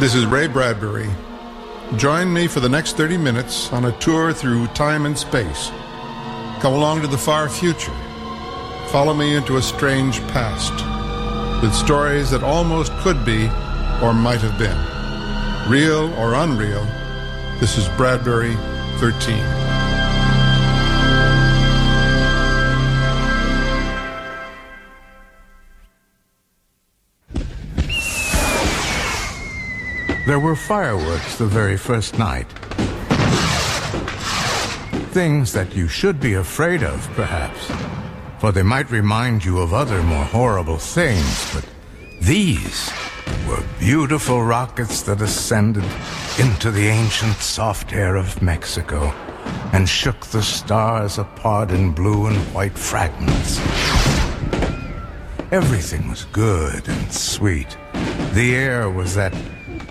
This is Ray Bradbury. Join me for the next 30 minutes on a tour through time and space. Come along to the far future. Follow me into a strange past with stories that almost could be or might have been. Real or unreal, this is Bradbury 13. There were fireworks the very first night. Things that you should be afraid of, perhaps, for they might remind you of other more horrible things, but these were beautiful rockets that ascended into the ancient soft air of Mexico and shook the stars apart in blue and white fragments. Everything was good and sweet. The air was that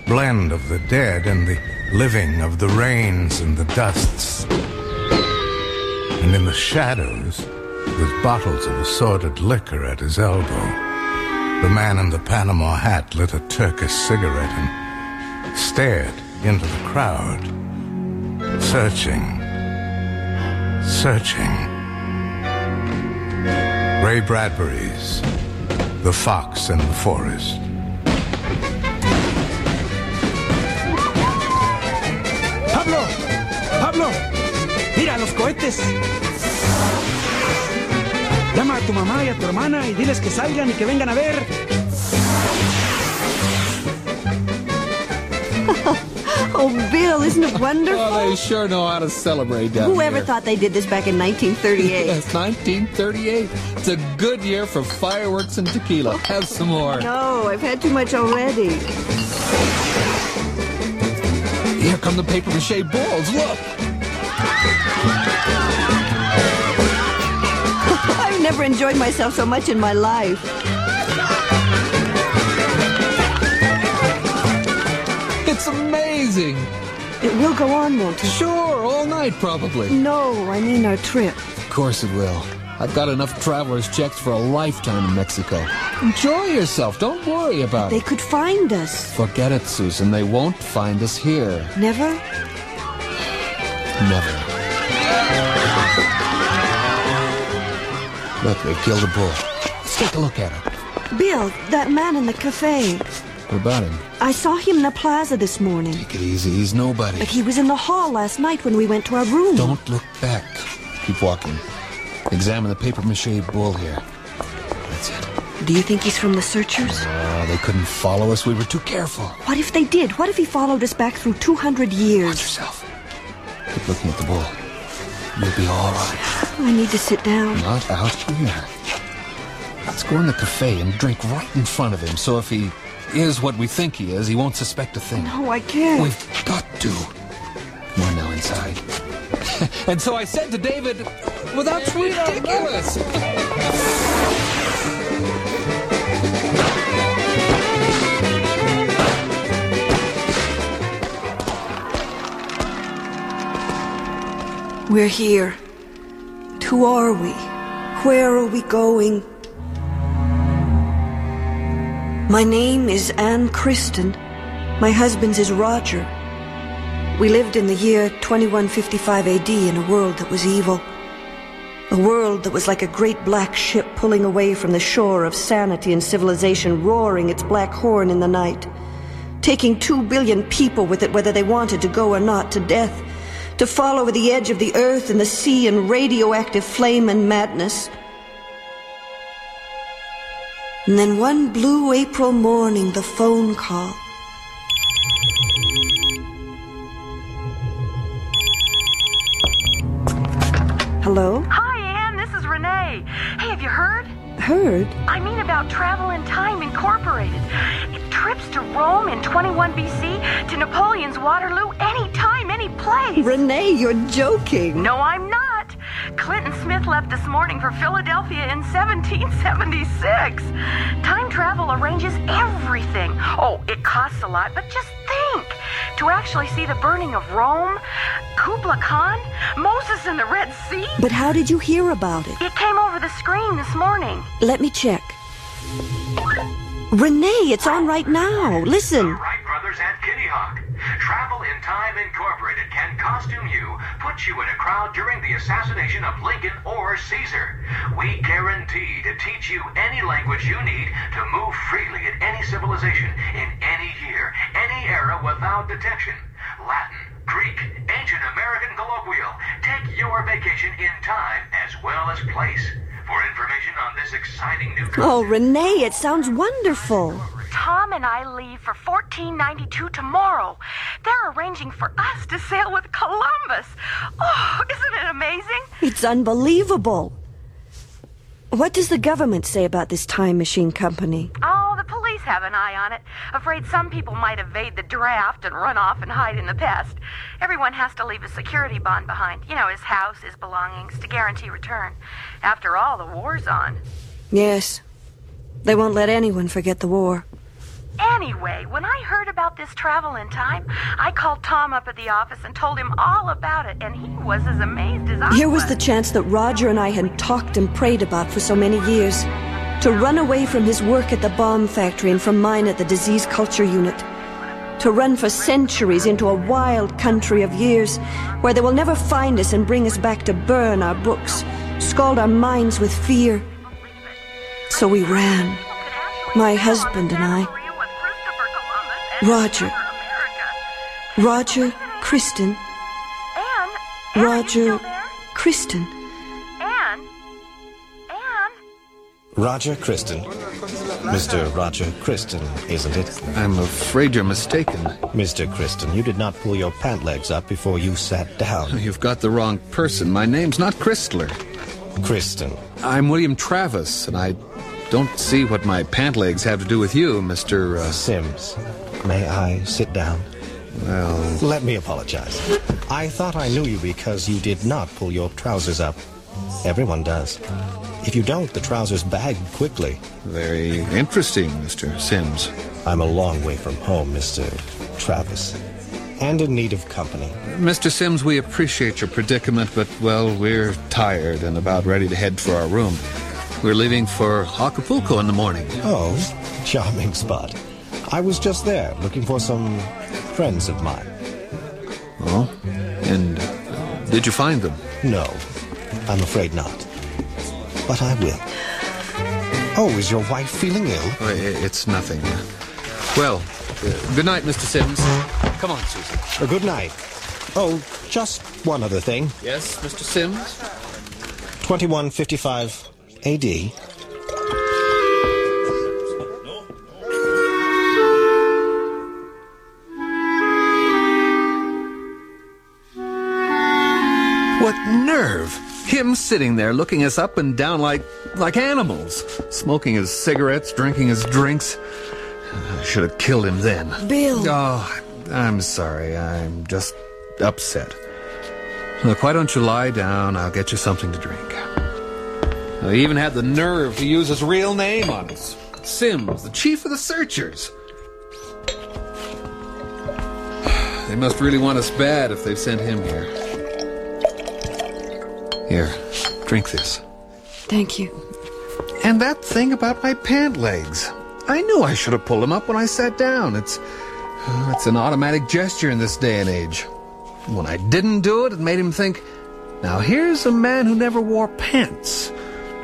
blend of the dead and the living, of the rains and the dusts. And in the shadows, with bottles of assorted liquor at his elbow, the man in the Panama hat lit a Turkish cigarette and stared into the crowd, searching, searching. Ray Bradbury's The Fox and the Forest. ¡Pablo! ¡Mira los cohetes! Llama a tu mamá y a tu hermana y diles que salgan y que vengan a ver. Oh, Bill, isn't it wonderful? Oh, they sure know how to celebrate down Whoever here. thought they did this back in 1938? Yes, 1938. It's a good year for fireworks and tequila. Have some more. no, I've had too much already. Here come the paper mache balls. Look. Never enjoyed myself so much in my life. It's amazing. It will go on, won't it? Sure, all night probably. No, I mean our trip. Of course it will. I've got enough traveler's checks for a lifetime in Mexico. Enjoy yourself. Don't worry about They it. They could find us. Forget it, Susan. They won't find us here. Never? Never. Look, they killed a bull. Let's take a look at it. Bill, that man in the cafe. What about him? I saw him in the plaza this morning. Take it easy. He's nobody. But he was in the hall last night when we went to our room. Don't look back. Keep walking. Examine the paper mache bull here. That's it. Do you think he's from the searchers? Oh, they couldn't follow us. We were too careful. What if they did? What if he followed us back through 200 Watch years? yourself. Keep looking at the bull. You'll be all right. I need to sit down. Not out here. Let's go in the cafe and drink right in front of him, so if he is what we think he is, he won't suspect a thing. No, I can't. We've got to. We're now inside. and so I said to David, well, that's ridiculous. We're here. Who are we? Where are we going? My name is Anne Kristen. My husband's is Roger. We lived in the year 2155 AD in a world that was evil. A world that was like a great black ship pulling away from the shore of sanity and civilization, roaring its black horn in the night. Taking two billion people with it, whether they wanted to go or not, to death. To fall over the edge of the earth and the sea in radioactive flame and madness. And then one blue April morning, the phone call. Hello? Hi, Anne. This is Renee. Hey, have you heard? Heard? I mean about Travel in Time Incorporated. It trips to Rome in 21 BC, to Napoleon's Waterloo, place. Renee, you're joking. No, I'm not. Clinton Smith left this morning for Philadelphia in 1776. Time travel arranges everything. Oh, it costs a lot, but just think. To actually see the burning of Rome, Kubla Khan, Moses in the Red Sea. But how did you hear about it? It came over the screen this morning. Let me check. Renee, it's on right now. Listen. Wright brothers had Hawk. Travel in Time Incorporated can costume you, put you in a crowd during the assassination of Lincoln or Caesar. We guarantee to teach you any language you need to move freely in any civilization, in any year, any era without detection. Latin, Greek, ancient American colloquial. Take your vacation in time as well as place. For information on this exciting new Oh, Renee, it sounds wonderful. Tom and I leave for 1492 tomorrow. They're arranging for us to sail with Columbus. Oh, isn't it amazing? It's unbelievable. What does the government say about this time machine company? Oh, the police have an eye on it. Afraid some people might evade the draft and run off and hide in the past. Everyone has to leave a security bond behind. You know, his house, his belongings, to guarantee return. After all, the war's on. Yes. They won't let anyone forget the war. Anyway, when I heard about this travel in time, I called Tom up at the office and told him all about it, and he was as amazed as I was. Here was the chance that Roger and I had talked and prayed about for so many years. To run away from his work at the bomb factory and from mine at the disease culture unit. To run for centuries into a wild country of years where they will never find us and bring us back to burn our books, scald our minds with fear. So we ran. My husband and I. Roger. Roger, Kristen. Roger? Kristen. Roger Kristen. Mr. Roger Kristen, isn't it? I'm afraid you're mistaken. Mr. Kristen, you did not pull your pant legs up before you sat down. You've got the wrong person. My name's not Christler. Kristen. I'm William Travis, and I don't see what my pant legs have to do with you, Mr. Uh, Sims. May I sit down? well, Let me apologize. I thought I knew you because you did not pull your trousers up. Everyone does. If you don't, the trousers bag quickly. very interesting, Mr. Sims. I'm a long way from home, Mr. Travis. And in need of company. Mr. Sims, we appreciate your predicament, but, well, we're tired and about ready to head for our room. We're leaving for Acapulco in the morning. Oh, charming spot. I was just there looking for some friends of mine. Oh? And did you find them? No, I'm afraid not. But I will. Oh, is your wife feeling ill? Oh, It's nothing. Well, uh, good night, Mr. Sims. Come on, Susan. Uh, good night. Oh, just one other thing. Yes, Mr. Sims? 2155 AD. Him sitting there looking us up and down like like animals, smoking his cigarettes, drinking his drinks. I should have killed him then. Bill. Oh, I'm sorry. I'm just upset. Look, why don't you lie down? I'll get you something to drink. He even had the nerve to use his real name on us. Sims, the chief of the searchers. They must really want us bad if they've sent him here. Here, drink this. Thank you. And that thing about my pant legs. I knew I should have pulled them up when I sat down. It's it's an automatic gesture in this day and age. When I didn't do it, it made him think, now here's a man who never wore pants.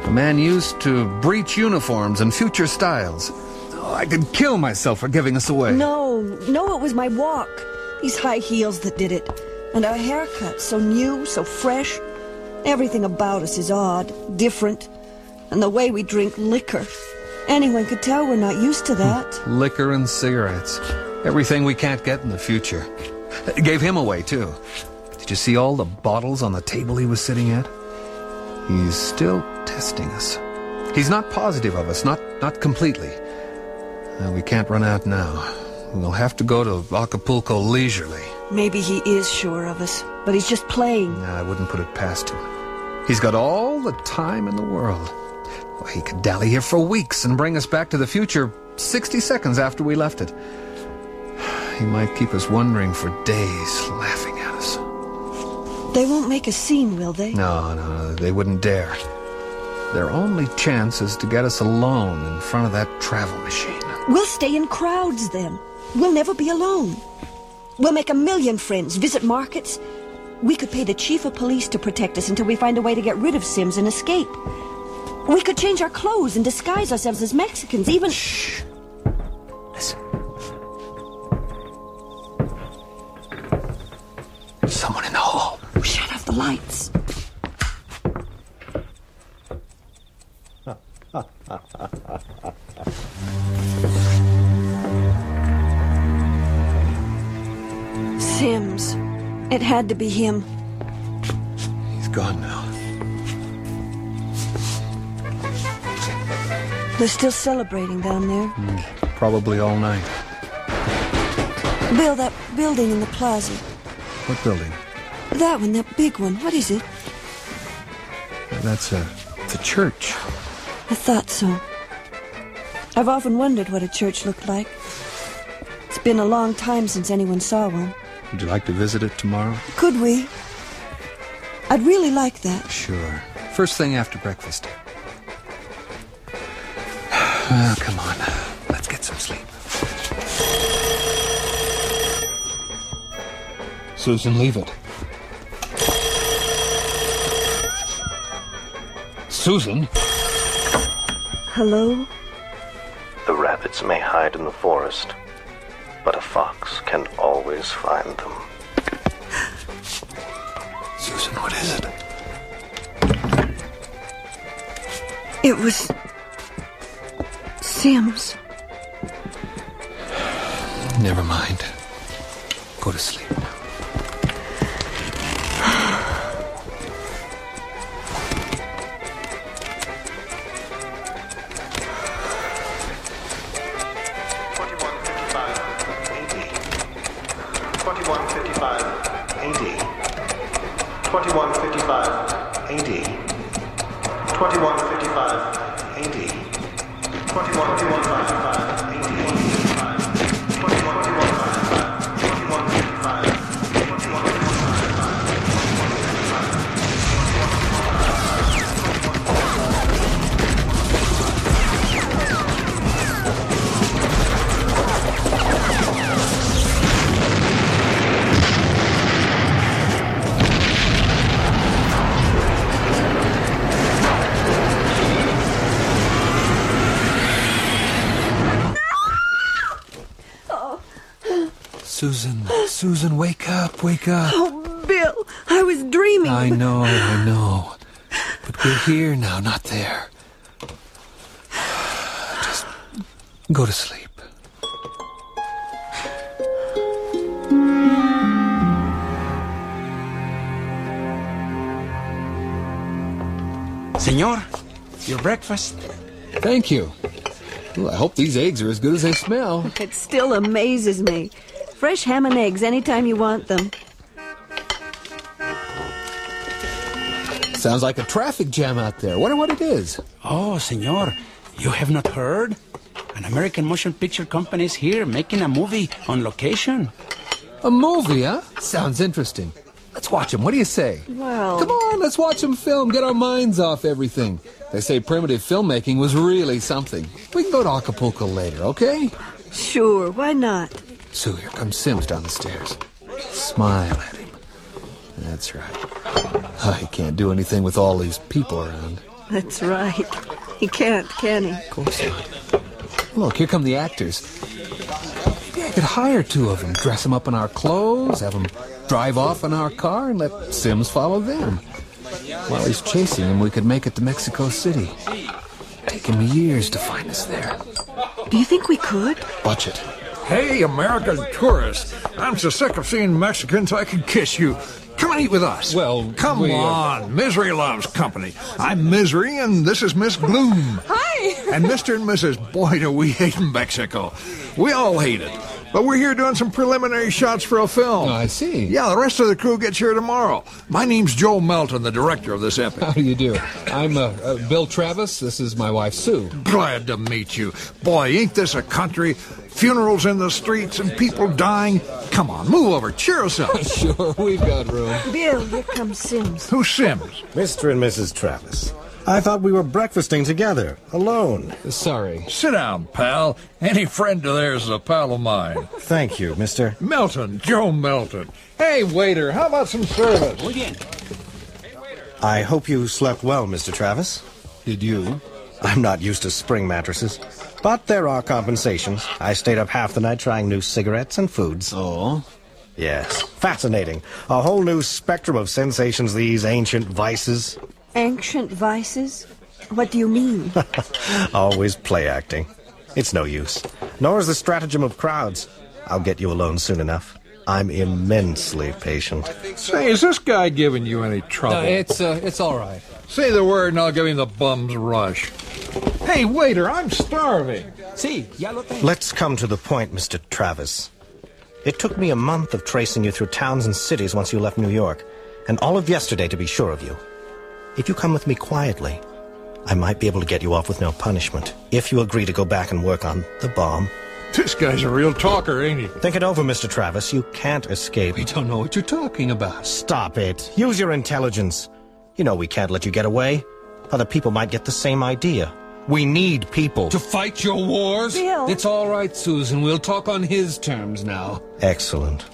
A man used to breach uniforms and future styles. Oh, I could kill myself for giving us away. No, no, it was my walk. These high heels that did it. And our haircut, so new, so fresh. Everything about us is odd, different. And the way we drink liquor. Anyone could tell we're not used to that. Liquor and cigarettes. Everything we can't get in the future. It gave him away, too. Did you see all the bottles on the table he was sitting at? He's still testing us. He's not positive of us, not, not completely. Uh, we can't run out now. We'll have to go to Acapulco leisurely. Maybe he is sure of us, but he's just playing. Nah, I wouldn't put it past him. He's got all the time in the world. Well, he could dally here for weeks and bring us back to the future 60 seconds after we left it. He might keep us wondering for days, laughing at us. They won't make a scene, will they? No, no, no, they wouldn't dare. Their only chance is to get us alone in front of that travel machine. We'll stay in crowds then. We'll never be alone. We'll make a million friends, visit markets. We could pay the chief of police to protect us until we find a way to get rid of Sims and escape. We could change our clothes and disguise ourselves as Mexicans, even. Shh. Listen. Someone in the hall. We shut off the lights. It had to be him. He's gone now. They're still celebrating down there. Hmm, probably all night. Bill, that building in the plaza. What building? That one, that big one. What is it? That's a, it's a church. I thought so. I've often wondered what a church looked like. It's been a long time since anyone saw one. Would you like to visit it tomorrow? Could we? I'd really like that. Sure. First thing after breakfast. Oh, come on. Let's get some sleep. Susan, leave it. Susan? Hello? The rabbits may hide in the forest, but a fox can always find them. Susan, what is it? It was. Sims. Never mind. Go to sleep Susan, Susan, wake up, wake up. Oh, Bill, I was dreaming. I know, I know. But we're here now, not there. Just go to sleep. Senor, your breakfast. Thank you. Well, I hope these eggs are as good as they smell. It still amazes me. Fresh ham and eggs anytime you want them. Sounds like a traffic jam out there. Wonder what it is. Oh, senor, you have not heard? An American motion picture company is here making a movie on location. A movie, huh? Sounds interesting. Let's watch them. What do you say? Well, Come on, let's watch them film. Get our minds off everything. They say primitive filmmaking was really something. We can go to Acapulco later, okay? sure, why not? Sue, here comes Sims down the stairs. Smile at him. That's right. He can't do anything with all these people around. That's right. He can't, can he? Of course not. Look, here come the actors. Maybe I could hire two of them, dress them up in our clothes, have them drive off in our car, and let Sims follow them. While he's chasing him, we could make it to Mexico City. Take him years to find us there. Do you think we could? Watch it. Hey, American tourists, I'm so sick of seeing Mexicans I could kiss you. Come and eat with us. Well, come we, uh, on. Misery loves company. I'm Misery, and this is Miss Gloom. Hi. And Mr. and Mrs. Boy, do we hate Mexico. We all hate it. But we're here doing some preliminary shots for a film. Oh, I see. Yeah, the rest of the crew gets here tomorrow. My name's Joe Melton, the director of this epic. How do you do? I'm uh, uh, Bill Travis. This is my wife, Sue. Glad to meet you. Boy, ain't this a country? Funerals in the streets and people dying. Come on, move over. Cheer us up. sure, we've got room. Bill, here comes Sims. Who's Sims? Mr. and Mrs. Travis. I thought we were breakfasting together, alone. Sorry. Sit down, pal. Any friend of theirs is a pal of mine. Thank you, mister. Melton, Joe Melton. Hey, waiter, how about some service? Muy bien. I hope you slept well, Mr. Travis. Did you? I'm not used to spring mattresses. But there are compensations. I stayed up half the night trying new cigarettes and foods. Oh? Yes. Fascinating. A whole new spectrum of sensations, these ancient vices. Ancient vices? What do you mean? Always play acting. It's no use. Nor is the stratagem of crowds. I'll get you alone soon enough. I'm immensely patient. Say, is this guy giving you any trouble? No, it's, uh, it's all right. Say the word and I'll give him the bum's rush. Hey, waiter, I'm starving. Sí, ya lo tengo. Let's come to the point, Mr. Travis. It took me a month of tracing you through towns and cities once you left New York, and all of yesterday to be sure of you. If you come with me quietly, I might be able to get you off with no punishment. If you agree to go back and work on the bomb. This guy's a real talker, ain't he? Think it over, Mr. Travis. You can't escape. We don't know what you're talking about. Stop it. Use your intelligence. You know we can't let you get away. Other people might get the same idea. We need people. To fight your wars? Bill. It's all right, Susan. We'll talk on his terms now. Excellent.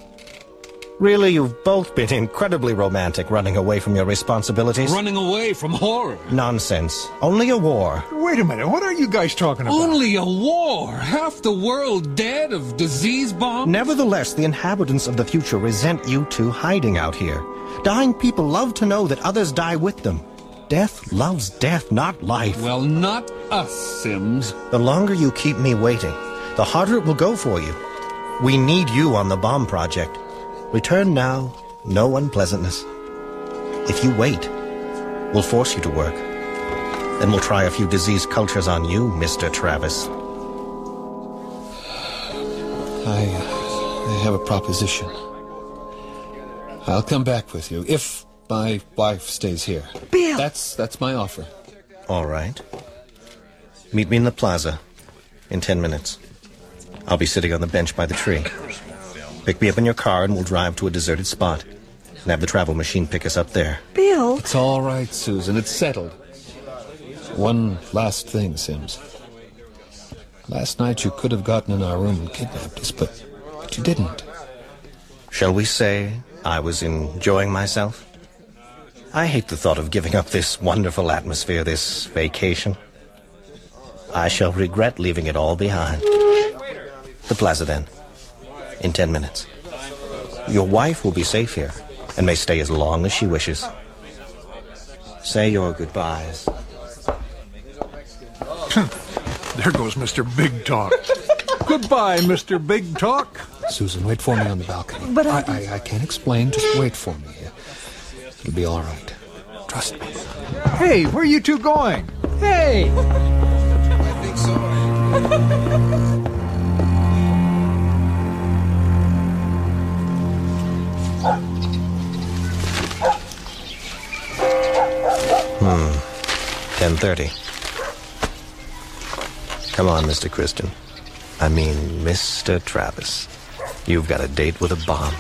Really, you've both been incredibly romantic running away from your responsibilities. Running away from horror. Nonsense. Only a war. Wait a minute, what are you guys talking about? Only a war. Half the world dead of disease bombs. Nevertheless, the inhabitants of the future resent you two hiding out here. Dying people love to know that others die with them. Death loves death, not life. Well, not us, Sims. The longer you keep me waiting, the harder it will go for you. We need you on the bomb project. Return now, no unpleasantness. If you wait, we'll force you to work. Then we'll try a few disease cultures on you, Mr. Travis. I, uh, I have a proposition. I'll come back with you if my wife stays here. Bill! That's that's my offer. All right. Meet me in the plaza in ten minutes. I'll be sitting on the bench by the tree. Pick me up in your car and we'll drive to a deserted spot and have the travel machine pick us up there. Bill! It's all right, Susan. It's settled. One last thing, Sims. Last night you could have gotten in our room and kidnapped us, but, but you didn't. Shall we say I was enjoying myself? I hate the thought of giving up this wonderful atmosphere, this vacation. I shall regret leaving it all behind. The plaza then. In ten minutes. Your wife will be safe here and may stay as long as she wishes. Say your goodbyes. There goes Mr. Big Talk. Goodbye, Mr. Big Talk. Susan, wait for me on the balcony. But I- I, I, I can't explain. Just wait for me. It'll be all right. Trust me. Hey, where are you two going? Hey! Hmm. 10.30. Come on, Mr. Kristen. I mean, Mr. Travis. You've got a date with a bomb.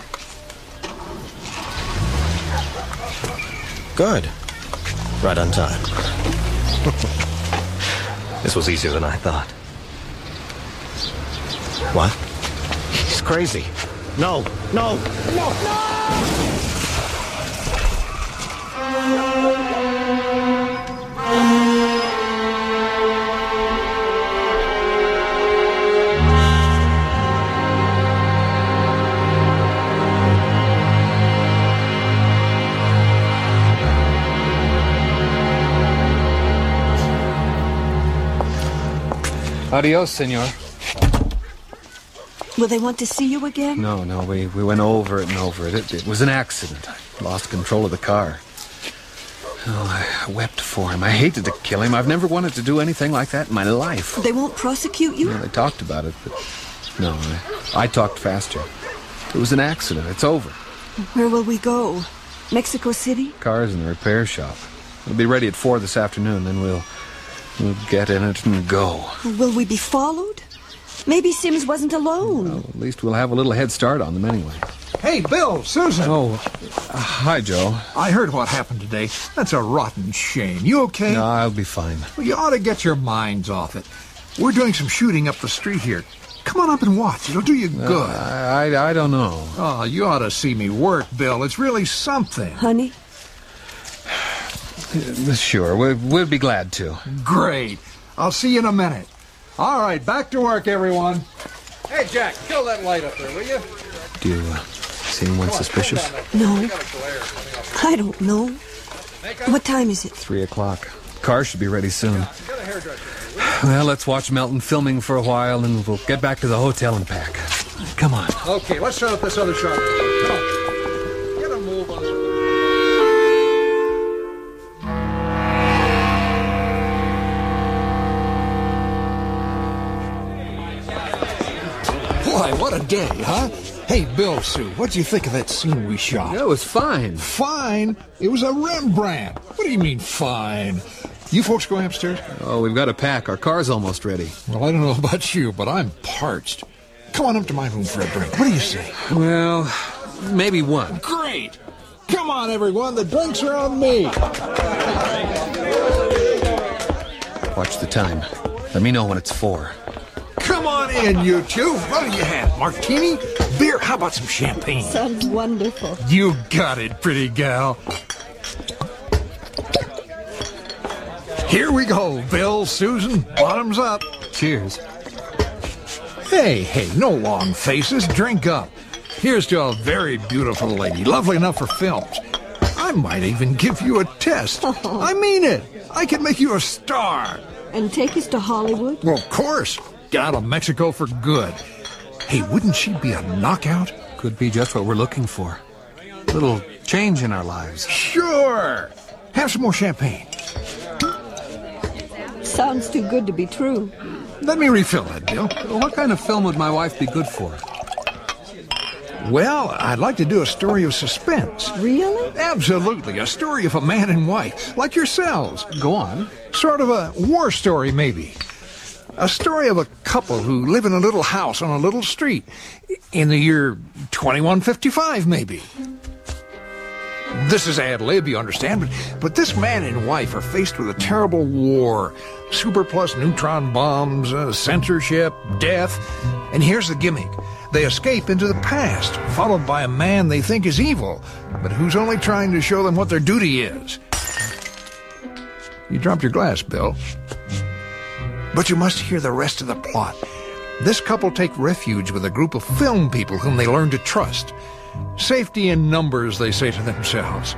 Good. Right on time. this was easier than I thought. What? He's crazy. No, no, no, no! Adios, senor. Will they want to see you again? No, no, we, we went over it and over it. it. It was an accident. I lost control of the car. Oh, I wept for him. I hated to kill him. I've never wanted to do anything like that in my life. They won't prosecute you? Yeah, they talked about it, but no, I, I talked faster. It was an accident. It's over. Where will we go? Mexico City? Car's in the repair shop. We'll be ready at four this afternoon. Then we'll we'll get in it and go. Will we be followed? Maybe Sims wasn't alone. Well, at least we'll have a little head start on them anyway. Hey, Bill, Susan. Oh, uh, hi, Joe. I heard what happened today. That's a rotten shame. You okay? No, I'll be fine. Well, you ought to get your minds off it. We're doing some shooting up the street here. Come on up and watch. It'll do you good. Uh, I, I, I don't know. Oh, you ought to see me work, Bill. It's really something. Honey? Uh, Sure, we'll, we'll be glad to. Great. I'll see you in a minute. All right, back to work, everyone. Hey, Jack, kill that light up there, will you? Do you uh, see anyone suspicious? No. I don't know. What time is it? Three o'clock. Car should be ready soon. Well, let's watch Melton filming for a while, and we'll get back to the hotel and pack. Come on. Okay, let's start up this other shot. Day, huh? Hey, Bill, Sue, what'd you think of that scene we shot? That was fine. Fine? It was a Rembrandt. What do you mean, fine? You folks going upstairs? Oh, we've got to pack. Our car's almost ready. Well, I don't know about you, but I'm parched. Come on up to my room for a drink. What do you say? Well, maybe one. Great! Come on, everyone. The drinks are on me. Watch the time. Let me know when it's four. Come on in, you two. What do you have? Martini? Beer? How about some champagne? Sounds wonderful. You got it, pretty gal. Here we go, Bill, Susan. Bottoms up. Cheers. Hey, hey, no long faces. Drink up. Here's to a very beautiful lady, lovely enough for films. I might even give you a test. I mean it. I can make you a star. And take us to Hollywood? Well, of course. Get out of Mexico for good. Hey, wouldn't she be a knockout? Could be just what we're looking for. A little change in our lives. Sure. Have some more champagne. Sounds too good to be true. Let me refill that, Bill. What kind of film would my wife be good for? Well, I'd like to do a story of suspense. Really? Absolutely. A story of a man and wife, like yourselves. Go on. Sort of a war story, maybe. A story of a couple who live in a little house on a little street in the year 2155, maybe. This is ad lib, you understand, but, but this man and wife are faced with a terrible war. Super plus neutron bombs, uh, censorship, death. And here's the gimmick. They escape into the past, followed by a man they think is evil, but who's only trying to show them what their duty is. You dropped your glass, Bill. But you must hear the rest of the plot. This couple take refuge with a group of film people whom they learn to trust. Safety in numbers, they say to themselves.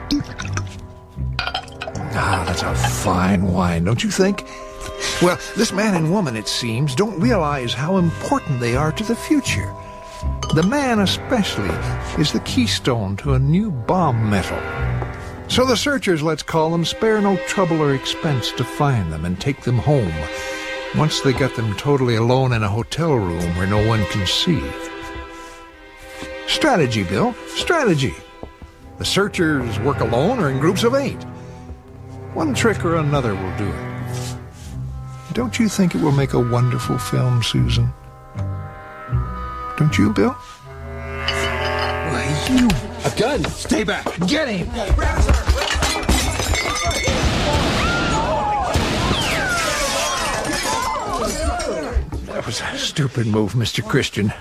Ah, that's a fine wine, don't you think? Well, this man and woman, it seems, don't realize how important they are to the future. The man, especially, is the keystone to a new bomb metal. So the searchers, let's call them, spare no trouble or expense to find them and take them home once they get them totally alone in a hotel room where no one can see. Strategy, Bill. Strategy. The searchers work alone or in groups of eight. One trick or another will do it. Don't you think it will make a wonderful film, Susan? Don't you, Bill? Why, you, a gun. Stay back. Get him! That was a stupid move, Mr. Kristen.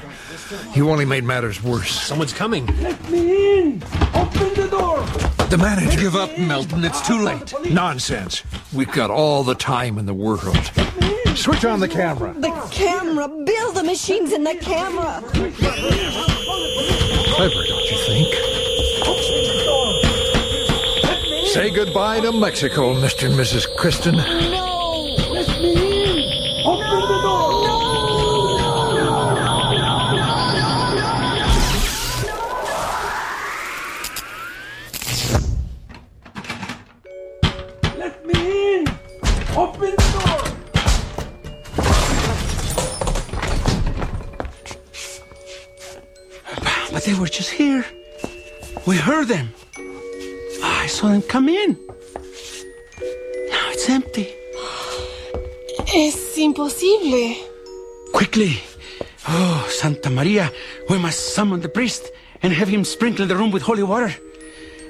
You only made matters worse. Someone's coming. Let me in! Open the door! The manager. Give up, Melton. It's too late. Nonsense. We've got all the time in the world. Switch on the camera. The camera! Bill, the machine's in the camera! Clever, don't you think? Say goodbye to Mexico, Mr. and Mrs. Kristen. No! We heard them. I saw them come in. Now it's empty. Es imposible. Quickly. Oh, Santa Maria, we must summon the priest and have him sprinkle the room with holy water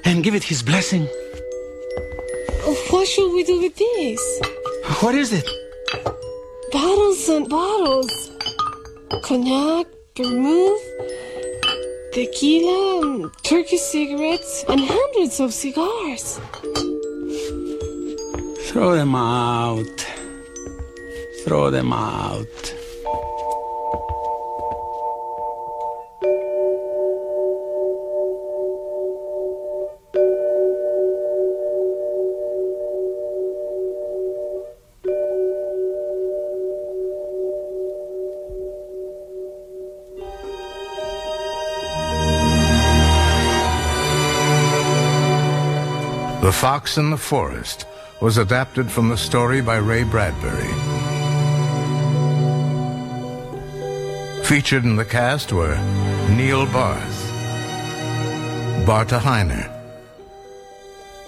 and give it his blessing. What should we do with this? What is it? Bottles and bottles. Cognac, vermouth, tequila, Turkish cigarettes, and hundreds of cigars. Throw them out. Throw them out. The Fox in the Forest was adapted from the story by Ray Bradbury. Featured in the cast were Neil Barth, Barta Heiner,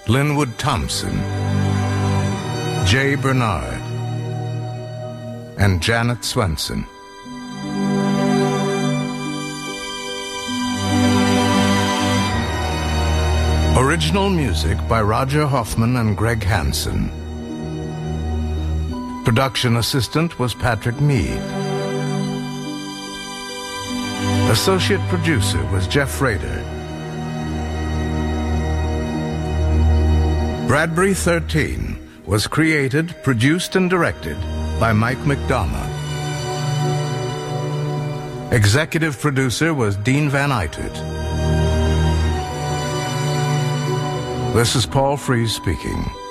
Linwood Thompson, Jay Bernard, and Janet Swenson. Original music by Roger Hoffman and Greg Hansen. Production assistant was Patrick Mead. Associate producer was Jeff Rader. Bradbury 13 was created, produced, and directed by Mike McDonough. Executive producer was Dean Van Uitert. This is Paul Frees speaking.